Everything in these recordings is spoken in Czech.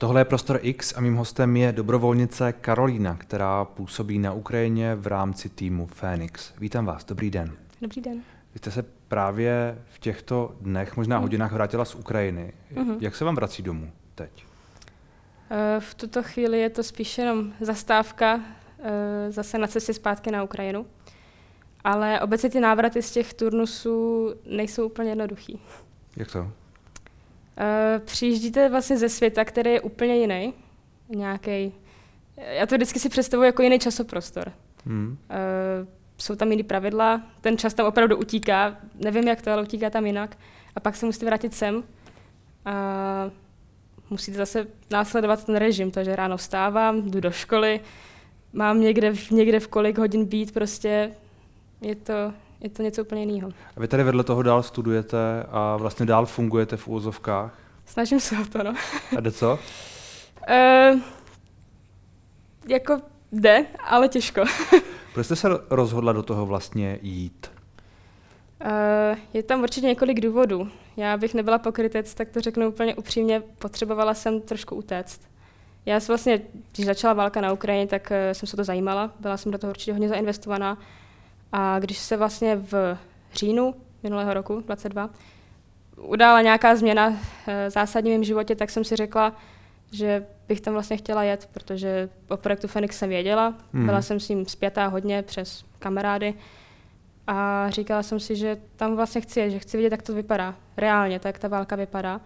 Tohle je Prostor X a mým hostem je dobrovolnice Karolína, která působí na Ukrajině v rámci týmu Phoenix. Vítám vás, dobrý den. Dobrý den. Vy jste se právě v těchto dnech, možná mm. hodinách vrátila z Ukrajiny. Mm-hmm. Jak se vám vrací domů teď? Eh, v tuto chvíli je to spíš jenom zastávka eh, zase na cestě zpátky na Ukrajinu. Ale obecně ty návraty z těch turnusů nejsou úplně jednoduchý. Jak to? Uh, přijíždíte vlastně ze světa, který je úplně jiný. Nějaký. Já to vždycky si představuji jako jiný časoprostor. Hmm. Uh, jsou tam jiný pravidla, ten čas tam opravdu utíká, nevím jak to, ale utíká tam jinak. A pak se musíte vrátit sem a musíte zase následovat ten režim, takže ráno vstávám, jdu do školy, mám někde, někde v kolik hodin být, prostě je to, je to něco úplně jiného. A vy tady vedle toho dál studujete a vlastně dál fungujete v úzovkách? Snažím se o to, no. A jde co? uh, jako jde, ale těžko. Proč jste se rozhodla do toho vlastně jít? Uh, je tam určitě několik důvodů. Já bych nebyla pokrytec, tak to řeknu úplně upřímně, potřebovala jsem trošku utéct. Já jsem vlastně, když začala válka na Ukrajině, tak uh, jsem se to zajímala, byla jsem do toho určitě hodně zainvestovaná a když se vlastně v říjnu minulého roku, 22, udála nějaká změna zásadní v mém životě, tak jsem si řekla, že bych tam vlastně chtěla jet, protože o projektu Fenix jsem věděla, mm. byla jsem s ním zpětá hodně přes kamarády a říkala jsem si, že tam vlastně chci jet, že chci vidět, jak to vypadá, reálně, tak ta válka vypadá.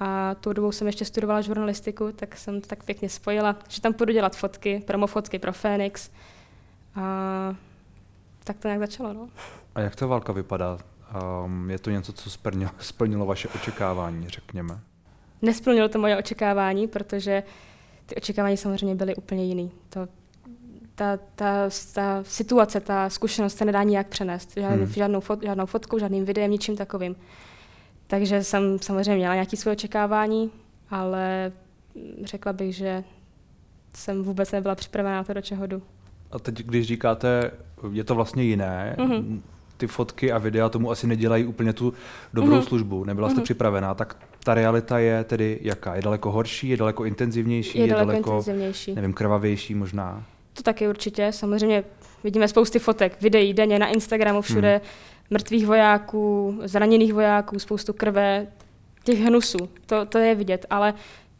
A tou dobou jsem ještě studovala žurnalistiku, tak jsem to tak pěkně spojila, že tam půjdu dělat fotky, promofotky pro Fenix. A tak to nějak začalo. No. A jak ta válka vypadá? Um, je to něco, co splnilo, splnilo vaše očekávání, řekněme? Nesplnilo to moje očekávání, protože ty očekávání samozřejmě byly úplně jiný. To, ta, ta, ta situace, ta zkušenost se nedá nijak přenést. Žádnou, hmm. žádnou, fot, žádnou fotkou, žádným videem, ničím takovým. Takže jsem samozřejmě měla nějaké svoje očekávání, ale řekla bych, že jsem vůbec nebyla připravená na to, do čeho jdu. A teď, když říkáte, je to vlastně jiné, mm-hmm. ty fotky a videa tomu asi nedělají úplně tu dobrou mm-hmm. službu, nebyla jste mm-hmm. připravená, tak ta realita je tedy jaká? Je daleko horší, je daleko intenzivnější, je, je daleko, daleko intenzivnější. nevím, krvavější možná? To taky určitě, samozřejmě vidíme spousty fotek, videí denně na Instagramu všude, hmm. mrtvých vojáků, zraněných vojáků, spoustu krve, těch hnusů, to, to je vidět, ale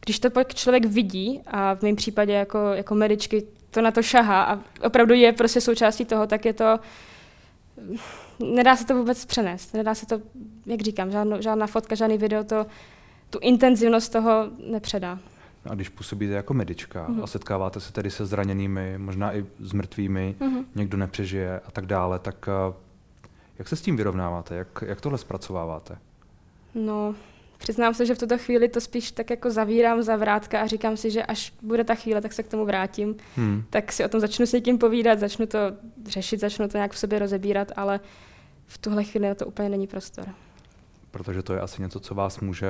když to pak člověk vidí, a v mém případě jako, jako medičky to na to šahá a opravdu je prostě součástí toho, tak je to, nedá se to vůbec přenést. Nedá se to, jak říkám, žádno, žádná fotka, žádný video to tu intenzivnost toho nepředá. No a když působíte jako medička mm-hmm. a setkáváte se tedy se zraněnými, možná i s mrtvými, mm-hmm. někdo nepřežije a tak dále, tak uh, jak se s tím vyrovnáváte? Jak, jak tohle zpracováváte? No, Přiznám se, že v tuto chvíli to spíš tak jako zavírám za vrátka a říkám si, že až bude ta chvíle, tak se k tomu vrátím. Hmm. Tak si o tom začnu s někým povídat, začnu to řešit, začnu to nějak v sobě rozebírat, ale v tuhle chvíli to úplně není prostor. Protože to je asi něco, co vás může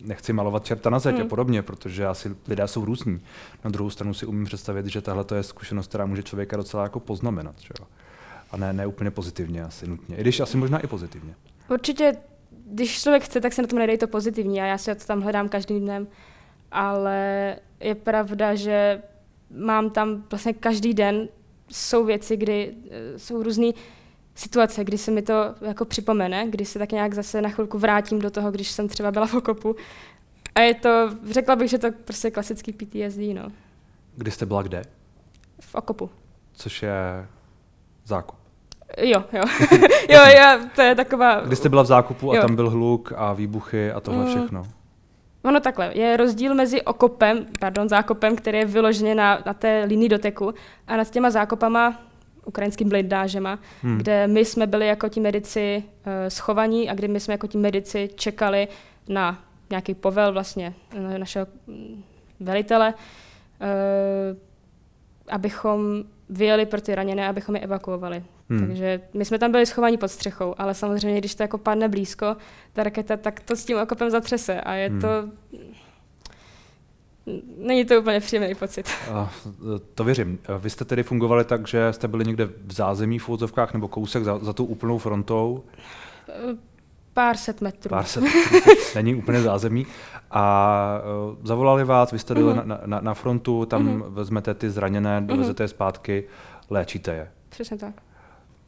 nechci malovat čerta na zeď hmm. a podobně, protože asi lidé jsou různí. Na druhou stranu si umím představit, že tahle to je zkušenost, která může člověka docela jako poznamenat. Že jo? A ne, ne úplně pozitivně asi nutně. I když asi možná i pozitivně. Určitě když člověk chce, tak se na tom nedej to pozitivní a já si to tam hledám každým dnem, ale je pravda, že mám tam vlastně každý den jsou věci, kdy eh, jsou různé situace, kdy se mi to jako připomene, kdy se tak nějak zase na chvilku vrátím do toho, když jsem třeba byla v okopu. A je to, řekla bych, že to prostě klasický PTSD, no. Kdy jste byla kde? V okopu. Což je zákup. Jo, jo. jo, jo, to je taková... Kdy jste byla v zákupu jo. a tam byl hluk a výbuchy a tohle mm. všechno. Ono takhle, je rozdíl mezi okopem, pardon, zákopem, který je vyloženě na, na té linii doteku a nad těma zákopama, ukrajinským blindážema, hmm. kde my jsme byli jako ti medici uh, schovaní a kdy my jsme jako ti medici čekali na nějaký povel vlastně na našeho mm, velitele, uh, abychom vyjeli pro ty raněné, abychom je evakuovali. Hmm. Takže my jsme tam byli schovaní pod střechou, ale samozřejmě, když to jako padne blízko, ta raketa, tak to s tím okopem zatřese a je hmm. to... Není to úplně příjemný pocit. A, to věřím. Vy jste tedy fungovali tak, že jste byli někde v zázemí v úvodzovkách nebo kousek za, za tou úplnou frontou? Pár set metrů. Pár set metrů, není úplně zázemí. A uh, zavolali vás, vy jste mm-hmm. na, na, na frontu, tam mm-hmm. vezmete ty zraněné, mhm. dovezete je zpátky, léčíte je. Přesně tak.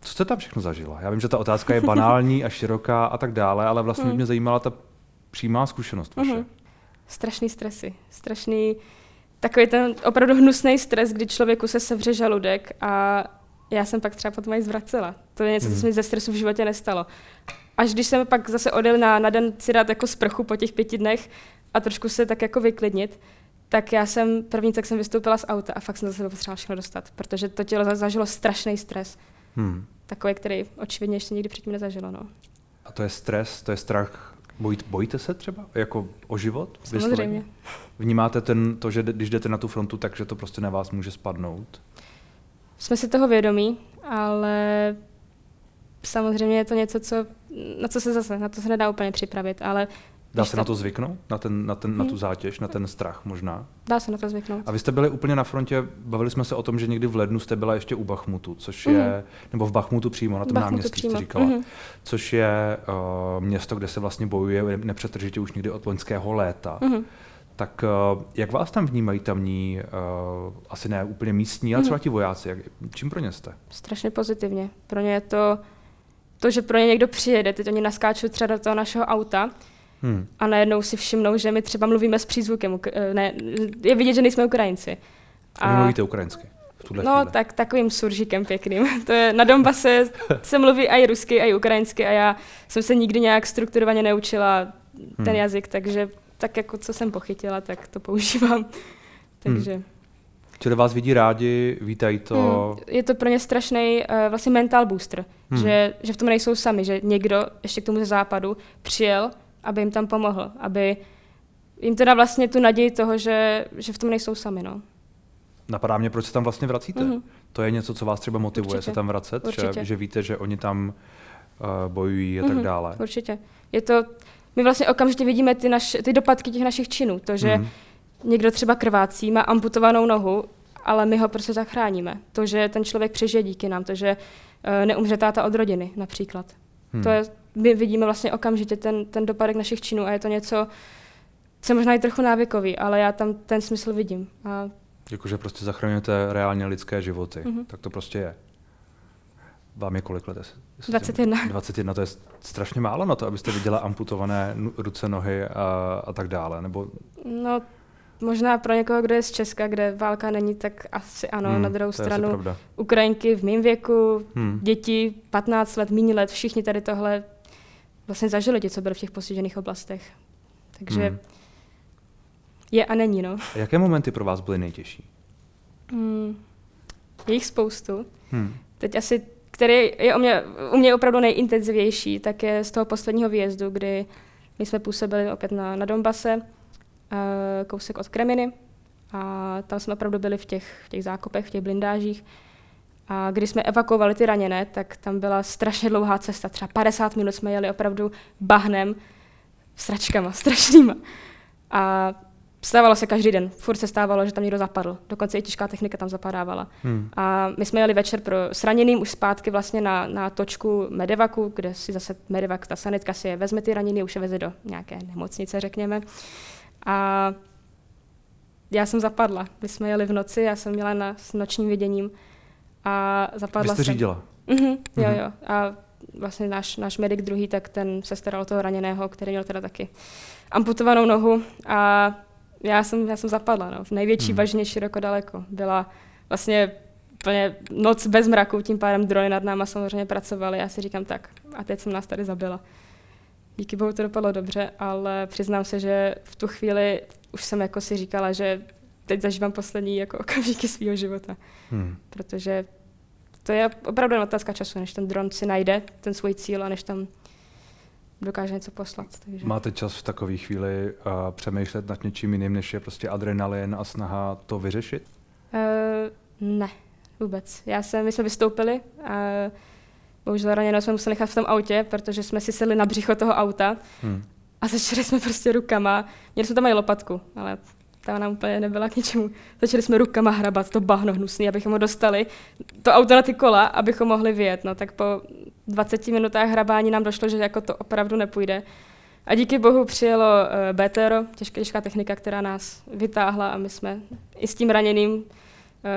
Co jste tam všechno zažila? Já vím, že ta otázka je banální a široká a tak dále, ale vlastně mm. mě zajímala ta přímá zkušenost vaše. Mm-hmm. Strašný stresy, strašný takový ten opravdu hnusný stres, kdy člověku se sevře žaludek a já jsem pak třeba potom i zvracela. To je něco, co mhm. se mi ze stresu v životě nestalo. Až když jsem pak zase odjel na, na den si dát jako sprchu po těch pěti dnech a trošku se tak jako vyklidnit, tak já jsem první, tak jsem vystoupila z auta a fakt jsem zase potřebovala všechno dostat, protože to tělo zažilo strašný stres. Hmm. Takový, který očividně ještě nikdy předtím nezažilo. No. A to je stres, to je strach. Bojíte, bojíte se třeba jako o život? Samozřejmě. Vysloveně? Vnímáte ten, to, že když jdete na tu frontu, takže to prostě na vás může spadnout? Jsme si toho vědomí, ale samozřejmě je to něco, co, na co se zase, na to se nedá úplně připravit, ale Dá se to... na to zvyknout? Na, ten, na, ten, hmm. na tu hmm. zátěž, na ten strach možná? Dá se na to zvyknout. A vy jste byli úplně na frontě, bavili jsme se o tom, že někdy v lednu jste byla ještě u Bachmutu, což je, hmm. nebo v Bachmutu přímo, na tom Bachmutu náměstí přímo. jste říkala, hmm. což je uh, město, kde se vlastně bojuje nepřetržitě už někdy od loňského léta. Hmm. Tak uh, jak vás tam vnímají tamní, uh, asi ne úplně místní, ale třeba hmm. ti vojáci, jak, čím pro ně jste? Strašně pozitivně. Pro ně je to, to, že pro ně někdo přijede, teď oni naskáčou třeba do toho našeho auta, Hmm. A najednou si všimnou, že my třeba mluvíme s přízvukem. Eh, ne, je vidět, že nejsme Ukrajinci. A, a mluvíte ukrajinsky? no, chvíli. tak takovým suržikem pěkným. To je, na Donbase se mluví i rusky, i ukrajinsky a já jsem se nikdy nějak strukturovaně neučila ten hmm. jazyk, takže tak jako co jsem pochytila, tak to používám. takže... Hmm. Čili vás vidí rádi, vítají to. Hmm, je to pro ně strašný uh, vlastně mental booster, hmm. že, že v tom nejsou sami, že někdo ještě k tomu ze západu přijel aby jim tam pomohl, aby jim teda vlastně tu naději toho, že, že v tom nejsou sami. No. Napadá mě, proč se tam vlastně vracíte? Mm-hmm. To je něco, co vás třeba motivuje Určitě. se tam vracet? Že, že víte, že oni tam uh, bojují a mm-hmm. tak mhm. dále? Určitě. Je to, my vlastně okamžitě vidíme ty, naš, ty dopadky těch našich činů. To, že mm-hmm. někdo třeba krvácí, má amputovanou nohu, ale my ho prostě zachráníme. To, že ten člověk přežije díky nám, to, že uh, neumře táta od rodiny například. Hmm. To je, my vidíme vlastně okamžitě ten, ten dopadek našich činů a je to něco, co možná i trochu návykový, ale já tam ten smysl vidím. A... Jakože prostě zachraňujete reálně lidské životy, mm-hmm. tak to prostě je. Vám je kolik let? 21. 21, to je strašně málo na to, abyste viděla amputované ruce, nohy a, a tak dále, nebo... No, Možná pro někoho, kdo je z Česka, kde válka není, tak asi ano. Hmm, na druhou stranu Ukrajinky v mém věku, hmm. děti 15 let, méně let, všichni tady tohle vlastně zažili, ti, co byli v těch postižených oblastech. Takže hmm. je a není, no. A jaké momenty pro vás byly nejtěžší? Hmm. Je jich spoustu. Hmm. Teď asi, který je u mě, u mě opravdu nejintenzivnější, tak je z toho posledního výjezdu, kdy my jsme působili opět na, na Donbase Eh, kousek od Kreminy a tam jsme opravdu byli v těch, v těch zákopech, v těch blindážích. A když jsme evakuovali ty raněné, tak tam byla strašně dlouhá cesta, třeba 50 minut jsme jeli opravdu bahnem, sračkama, strašnýma. A stávalo se každý den, furt se stávalo, že tam někdo zapadl, dokonce i těžká technika tam zapadávala. Hmm. A my jsme jeli večer pro sraněným už zpátky vlastně na, na točku medevaku, kde si zase medevak, ta sanitka si je vezme ty raněny, už je veze do nějaké nemocnice, řekněme. A já jsem zapadla. My jsme jeli v noci, já jsem měla na, s nočním viděním a zapadla Vy jste jsem. řídila? Mhm, jo, mhm. jo. A vlastně náš, náš medic druhý, tak ten se staral o toho raněného, který měl teda taky amputovanou nohu a já jsem, já jsem zapadla, no, v největší hmm. bažině široko daleko. Byla vlastně úplně noc bez mraku, tím pádem drony nad náma samozřejmě pracovaly. Já si říkám tak, a teď jsem nás tady zabila. Díky bohu to dopadlo dobře, ale přiznám se, že v tu chvíli už jsem jako si říkala, že teď zažívám poslední jako okamžiky svého života. Hmm. Protože to je opravdu otázka času, než ten dron si najde ten svůj cíl a než tam dokáže něco poslat. Takže. Máte čas v takové chvíli uh, přemýšlet nad něčím jiným, než je prostě adrenalin a snaha to vyřešit? Uh, ne, vůbec. Já jsem, my jsme vystoupili a Bohužel raněno jsme museli nechat v tom autě, protože jsme si sedli na břicho toho auta hmm. a začali jsme prostě rukama. Měli jsme tam i lopatku, ale ta nám úplně nebyla k ničemu. Začali jsme rukama hrabat to bahno hnusný, abychom ho dostali, to auto na ty kola, abychom mohli vyjet. No tak po 20 minutách hrabání nám došlo, že jako to opravdu nepůjde. A díky bohu přijelo uh, BTR, těžká, těžká technika, která nás vytáhla a my jsme i s tím raněným uh,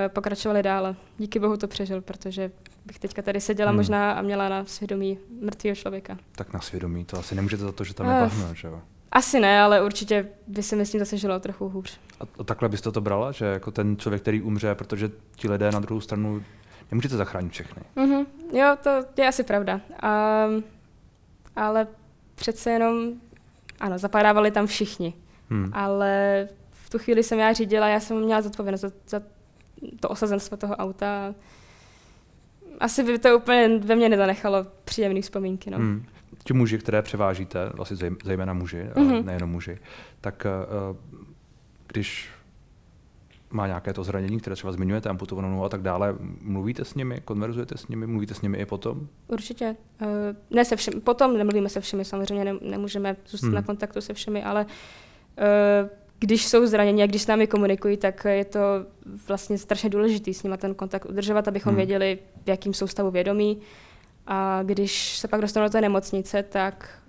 pokračovali dále. Díky bohu to přežil, protože bych teďka tady seděla hmm. možná a měla na svědomí mrtvého člověka. Tak na svědomí, to asi nemůžete za to, že tam je bahno, že jo? Asi ne, ale určitě by se mi s tím zase žilo trochu hůř. A, a takhle byste to brala, že jako ten člověk, který umře, protože ti lidé na druhou stranu nemůžete zachránit všechny. Mm-hmm. Jo, to je asi pravda. Um, ale přece jenom, ano, zapadávali tam všichni. Hmm. Ale v tu chvíli jsem já řídila, já jsem měla zodpovědnost za, za to osazenstvo toho auta. Asi by to úplně ve mně nezanechalo příjemné vzpomínky. No. Hmm. Ti muži, které převážíte, vlastně zejména muži, mm-hmm. nejenom muži, tak uh, když má nějaké to zranění, které třeba zmiňujete, amputovanou a tak dále. Mluvíte s nimi, konverzujete s nimi, mluvíte s nimi i potom? Určitě. Uh, ne se všemi, potom nemluvíme se všemi, samozřejmě ne, nemůžeme zůstat hmm. na kontaktu se všemi, ale když jsou zranění a když s námi komunikují, tak je to vlastně strašně důležité s nimi ten kontakt udržovat, abychom hmm. věděli, v jakým jsou stavu vědomí. A když se pak dostanou do té nemocnice, tak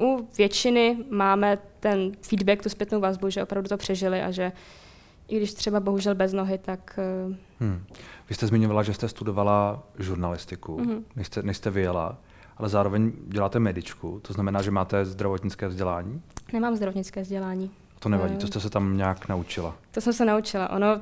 u většiny máme ten feedback, tu zpětnou vazbu, že opravdu to přežili a že i když třeba bohužel bez nohy, tak... Eh, hmm. Vy jste zmiňovala, že jste studovala žurnalistiku, hmm. než, jste, než jste vyjela, ale zároveň děláte medičku, to znamená, že máte zdravotnické vzdělání? Nemám zdravotnické vzdělání. To nevadí, to eh, jste se tam nějak naučila? To jsem se naučila. Ono,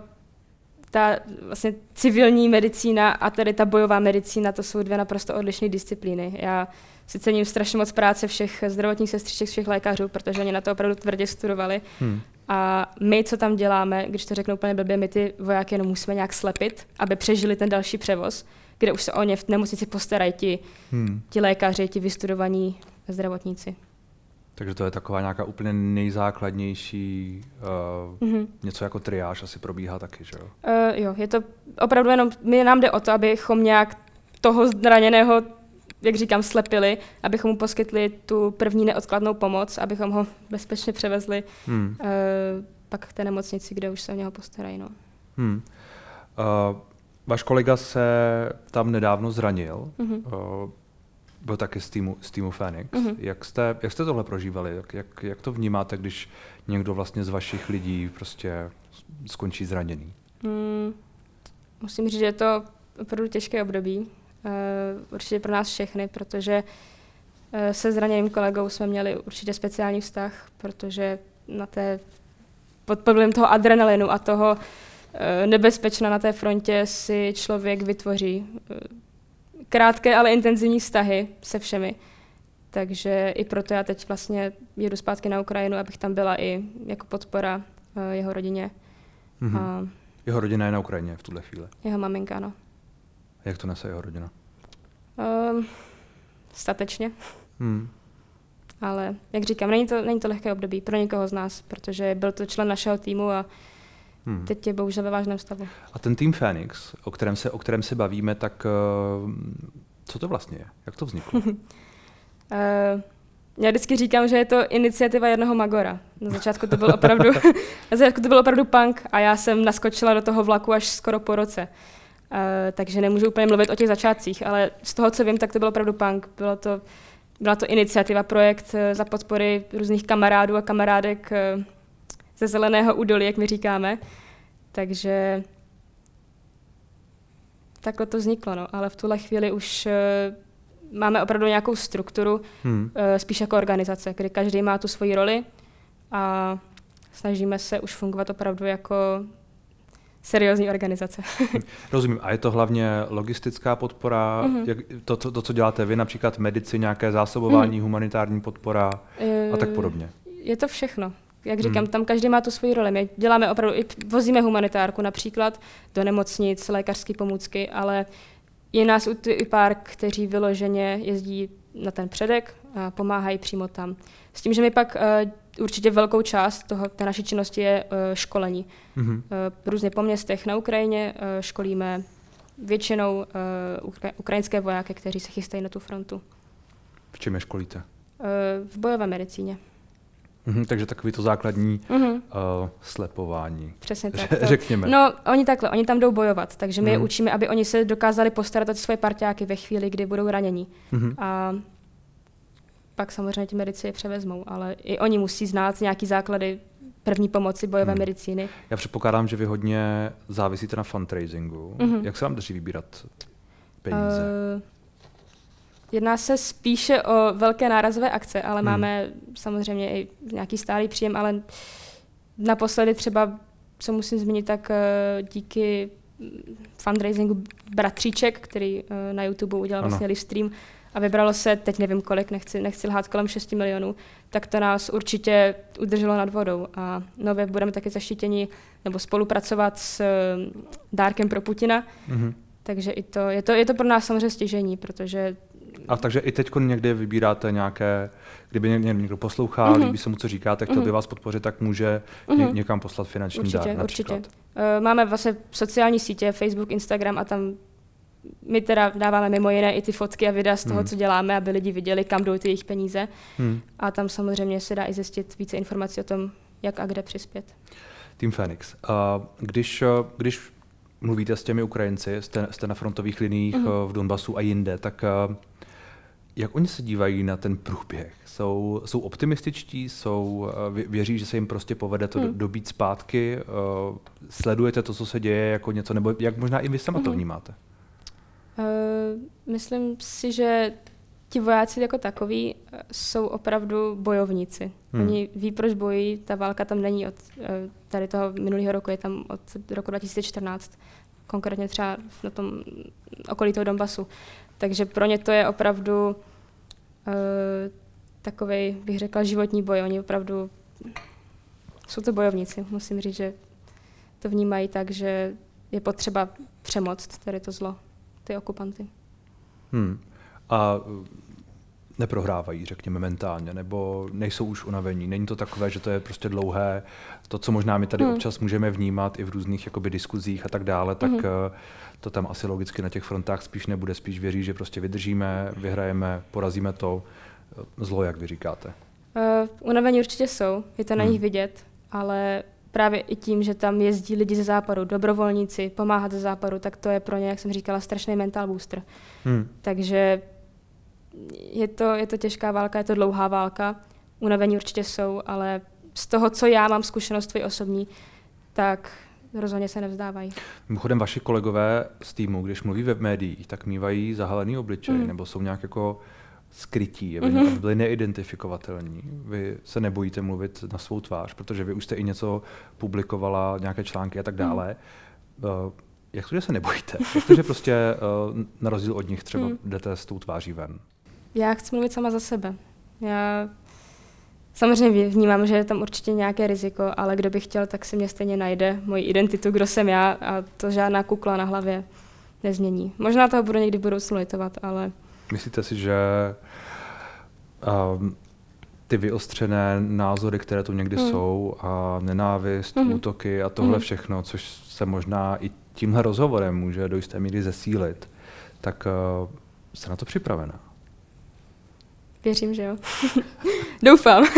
ta vlastně civilní medicína a tady ta bojová medicína, to jsou dvě naprosto odlišné disciplíny. Já si cením strašně moc práce všech zdravotních sestřiček, všech lékařů, protože oni na to opravdu tvrdě studovali. Hmm. A my, co tam děláme, když to řeknu úplně blbě, my ty vojáky jenom musíme nějak slepit, aby přežili ten další převoz, kde už se o ně v nemocnici postarají ti, hmm. ti lékaři, ti vystudovaní zdravotníci. Takže to je taková nějaká úplně nejzákladnější, uh, mm-hmm. něco jako triáž asi probíhá taky, že jo? Uh, jo, je to opravdu jenom, my nám jde o to, abychom nějak toho zraněného jak říkám, slepili, abychom mu poskytli tu první neodkladnou pomoc, abychom ho bezpečně převezli hmm. uh, pak k té nemocnici, kde už se o něho postarají. No. Hmm. Uh, váš kolega se tam nedávno zranil. Mm-hmm. Uh, byl taky z týmu, z týmu Phoenix. Mm-hmm. Jak, jste, jak jste tohle prožívali? Jak, jak, jak to vnímáte, když někdo vlastně z vašich lidí prostě skončí zraněný? Mm, musím říct, že je to opravdu těžké období. Uh, určitě pro nás všechny, protože uh, se zraněným kolegou jsme měli určitě speciální vztah, protože na té, pod podvlivem toho adrenalinu a toho uh, nebezpečna na té frontě si člověk vytvoří krátké, ale intenzivní vztahy se všemi. Takže i proto já teď vlastně jedu zpátky na Ukrajinu, abych tam byla i jako podpora jeho rodině. Mm-hmm. A jeho rodina je na Ukrajině v tuhle chvíli? Jeho maminka, ano. Jak to nese jeho rodina? Um, statečně. Hmm. Ale jak říkám, není to, není to lehké období pro někoho z nás, protože byl to člen našeho týmu a hmm. teď je bohužel ve vážném stavu. A ten tým Phoenix, o kterém se, o kterém se bavíme, tak uh, co to vlastně je? Jak to vzniklo? uh, já vždycky říkám, že je to iniciativa jednoho Magora. Na začátku to byl opravdu, na začátku to byl opravdu punk a já jsem naskočila do toho vlaku až skoro po roce. Uh, takže nemůžu úplně mluvit o těch začátcích, ale z toho, co vím, tak to bylo opravdu punk. Bylo to, byla to iniciativa, projekt za podpory různých kamarádů a kamarádek uh, ze Zeleného údolí, jak my říkáme. Takže takhle to vzniklo, no. ale v tuhle chvíli už uh, máme opravdu nějakou strukturu, hmm. uh, spíš jako organizace, kdy každý má tu svoji roli a snažíme se už fungovat opravdu jako seriózní organizace. Rozumím. A je to hlavně logistická podpora, mm-hmm. jak, to, to, to, co děláte vy, například medici, nějaké zásobování, mm. humanitární podpora a tak podobně? Je to všechno. Jak říkám, mm. tam každý má tu svoji roli. My děláme opravdu, i vozíme humanitárku například do nemocnic, lékařské pomůcky, ale je nás i pár, kteří vyloženě jezdí na ten předek a pomáhají přímo tam. S tím, že my pak uh, určitě velkou část toho, té naší činnosti je uh, školení. Mm-hmm. Uh, různě po městech na Ukrajině uh, školíme většinou uh, ukra- ukrajinské vojáky, kteří se chystají na tu frontu. V čem je školíte? Uh, v bojové medicíně. Mm-hmm, takže takový to základní mm-hmm. uh, slepování. Přesně tak. To. Řekněme. No, oni takhle, oni tam jdou bojovat, takže my mm. je mhm. učíme, aby oni se dokázali postarat o svoje parťáky ve chvíli, kdy budou ranění. Mm-hmm. A pak samozřejmě ti medici je převezmou, ale i oni musí znát nějaký základy první pomoci bojové hmm. medicíny. Já předpokládám, že vy hodně závisíte na fundraisingu. Mm-hmm. Jak se vám daří vybírat peníze? Uh, jedná se spíše o velké nárazové akce, ale hmm. máme samozřejmě i nějaký stálý příjem, ale naposledy třeba, co musím zmínit, tak uh, díky fundraisingu Bratříček, který uh, na YouTube udělal ano. vlastně live stream, a vybralo se, teď nevím kolik, nechci, nechci lhát kolem 6 milionů, tak to nás určitě udrželo nad vodou. A nově budeme taky zaštítěni nebo spolupracovat s eh, dárkem pro Putina, mm-hmm. takže i to, je, to, je to pro nás samozřejmě stěžení, protože a takže i teď někde vybíráte nějaké, kdyby někdo poslouchá, mm-hmm. líbí se mu, co říkáte, chtěl by mhm. vás podpořit, tak může mm-hmm. někam poslat finanční určitě, dár například. Určitě. Uh, máme vlastně sociální sítě, Facebook, Instagram a tam my teda dáváme mimo jiné i ty fotky a videa z toho, hmm. co děláme, aby lidi viděli, kam jdou ty jejich peníze. Hmm. A tam samozřejmě se dá i zjistit více informací o tom, jak a kde přispět. Team Phoenix. Uh, když, když mluvíte s těmi Ukrajinci, jste, jste na frontových liních mm-hmm. v Donbasu a jinde, tak uh, jak oni se dívají na ten průběh? Jsou, jsou optimističtí, jsou, věří, že se jim prostě povede to hmm. dobít zpátky? Sledujete to, co se děje jako něco, nebo jak možná i vy sama hmm. to vnímáte? Uh, myslím si, že ti vojáci jako takový eh, jsou opravdu bojovníci. Hmm. Oni ví, proč bojí, ta válka tam není od uh, tady toho minulého roku, je tam od roku 2014, konkrétně třeba na tom okolí toho Donbasu. Takže pro ně to je opravdu uh, takový, bych řekla, životní boj. Oni opravdu jsou to bojovníci. Musím říct, že to vnímají tak, že je potřeba přemoct tady to zlo ty okupanty. Hmm. A neprohrávají, řekněme, mentálně, nebo nejsou už unavení. Není to takové, že to je prostě dlouhé. To, co možná my tady hmm. občas můžeme vnímat i v různých jakoby, diskuzích a tak dále, tak hmm. Uh, to tam asi logicky na těch frontách spíš nebude. Spíš věří, že prostě vydržíme, vyhrajeme, porazíme to. Zlo, jak vy říkáte. Uh, unavení určitě jsou, je to na hmm. nich vidět, ale právě i tím, že tam jezdí lidi ze západu, dobrovolníci, pomáhat ze západu, tak to je pro ně, jak jsem říkala, strašný mental booster. Hmm. Takže je to, je to těžká válka, je to dlouhá válka, unavení určitě jsou, ale z toho, co já mám zkušenost tvůj osobní, tak rozhodně se nevzdávají. Mimochodem, vaši kolegové z týmu, když mluví ve médiích, tak mývají zahalený obličej, mm. nebo jsou nějak jako skrytí, aby mm-hmm. byli neidentifikovatelní. Vy se nebojíte mluvit na svou tvář, protože vy už jste i něco publikovala, nějaké články a tak mhm. dále. Mm. Uh, jak to, že se nebojíte? Jak to, že prostě uh, na rozdíl od nich třeba mm. jdete s tou tváří ven? Já chci mluvit sama za sebe. Já samozřejmě vnímám, že je tam určitě nějaké riziko, ale kdo by chtěl, tak si mě stejně najde moji identitu, kdo jsem já a to žádná kukla na hlavě nezmění. Možná toho budu někdy v budoucnu litovat, ale Myslíte si, že um, ty vyostřené názory, které tu někdy hmm. jsou, a nenávist, hmm. útoky a tohle hmm. všechno, což se možná i tímhle rozhovorem může do jisté míry zesílit, tak uh, jste na to připravená? Věřím, že jo. Doufám.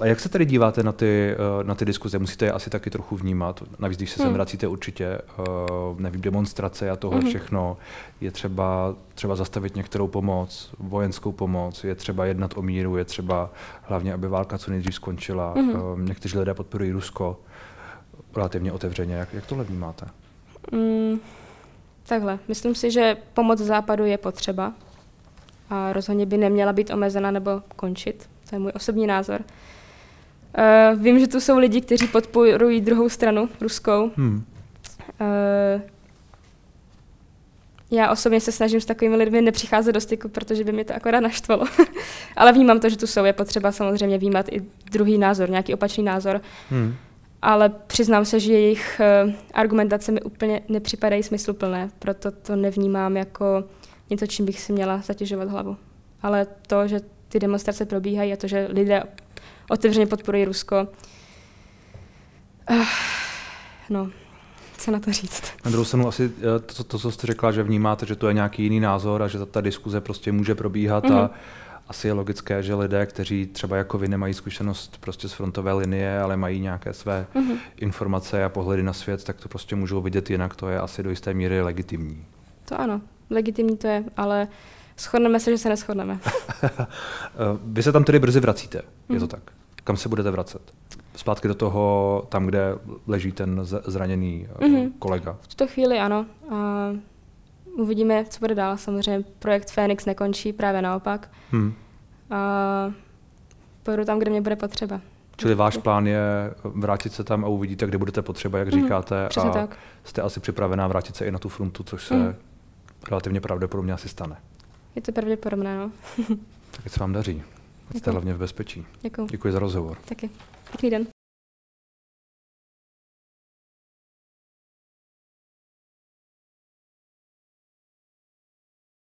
A jak se tady díváte na ty, eh, na ty diskuze? Musíte je asi taky trochu vnímat. Navíc, když se hmm. sem vracíte určitě, eh, nevím, demonstrace a tohle hmm. všechno. Je třeba, třeba zastavit některou pomoc, vojenskou pomoc, je třeba jednat o míru, je třeba hlavně, aby válka co nejdřív skončila. Hmm. Někteří lidé podporují Rusko relativně otevřeně. Jak, jak tohle vnímáte? Hmm. takhle. Myslím si, že pomoc západu je potřeba a rozhodně by neměla být omezena nebo končit. To je můj osobní názor. Uh, vím, že tu jsou lidi, kteří podporují druhou stranu, ruskou. Hmm. Uh, já osobně se snažím s takovými lidmi nepřicházet do styku, protože by mě to akorát naštvalo. Ale vnímám to, že tu jsou. Je potřeba samozřejmě vnímat i druhý názor, nějaký opačný názor. Hmm. Ale přiznám se, že jejich uh, argumentace mi úplně nepřipadají smysluplné, proto to nevnímám jako něco, čím bych si měla zatěžovat hlavu. Ale to, že ty demonstrace probíhají a to, že lidé otevřeně podporují Rusko, uh, no, co na to říct. Na druhou stranu asi eh, to, to, co jste řekla, že vnímáte, že to je nějaký jiný názor a že ta, ta diskuze prostě může probíhat mm-hmm. a, asi je logické, že lidé, kteří třeba jako vy nemají zkušenost prostě z frontové linie, ale mají nějaké své mm-hmm. informace a pohledy na svět, tak to prostě můžou vidět jinak. To je asi do jisté míry legitimní. To ano, legitimní to je, ale shodneme se, že se neschodneme. vy se tam tedy brzy vracíte, mm-hmm. je to mhm. tak? Kam se budete vracet? Zpátky do toho, tam, kde leží ten zraněný mm-hmm. kolega? V tuto chvíli ano. Uh, uvidíme, co bude dál. Samozřejmě projekt Fénix nekončí, právě naopak. Hmm. Uh, pojedu tam, kde mě bude potřeba. Čili váš plán je vrátit se tam a uvidíte, kde budete potřeba, jak mm, říkáte. a tak. jste asi připravená vrátit se i na tu frontu, což se mm. Relativně pravděpodobně asi stane. Je to pravděpodobné, no. tak se vám daří. Jste hlavně v bezpečí. Děkuji. Děkuji za rozhovor. Taky. Pěkný den.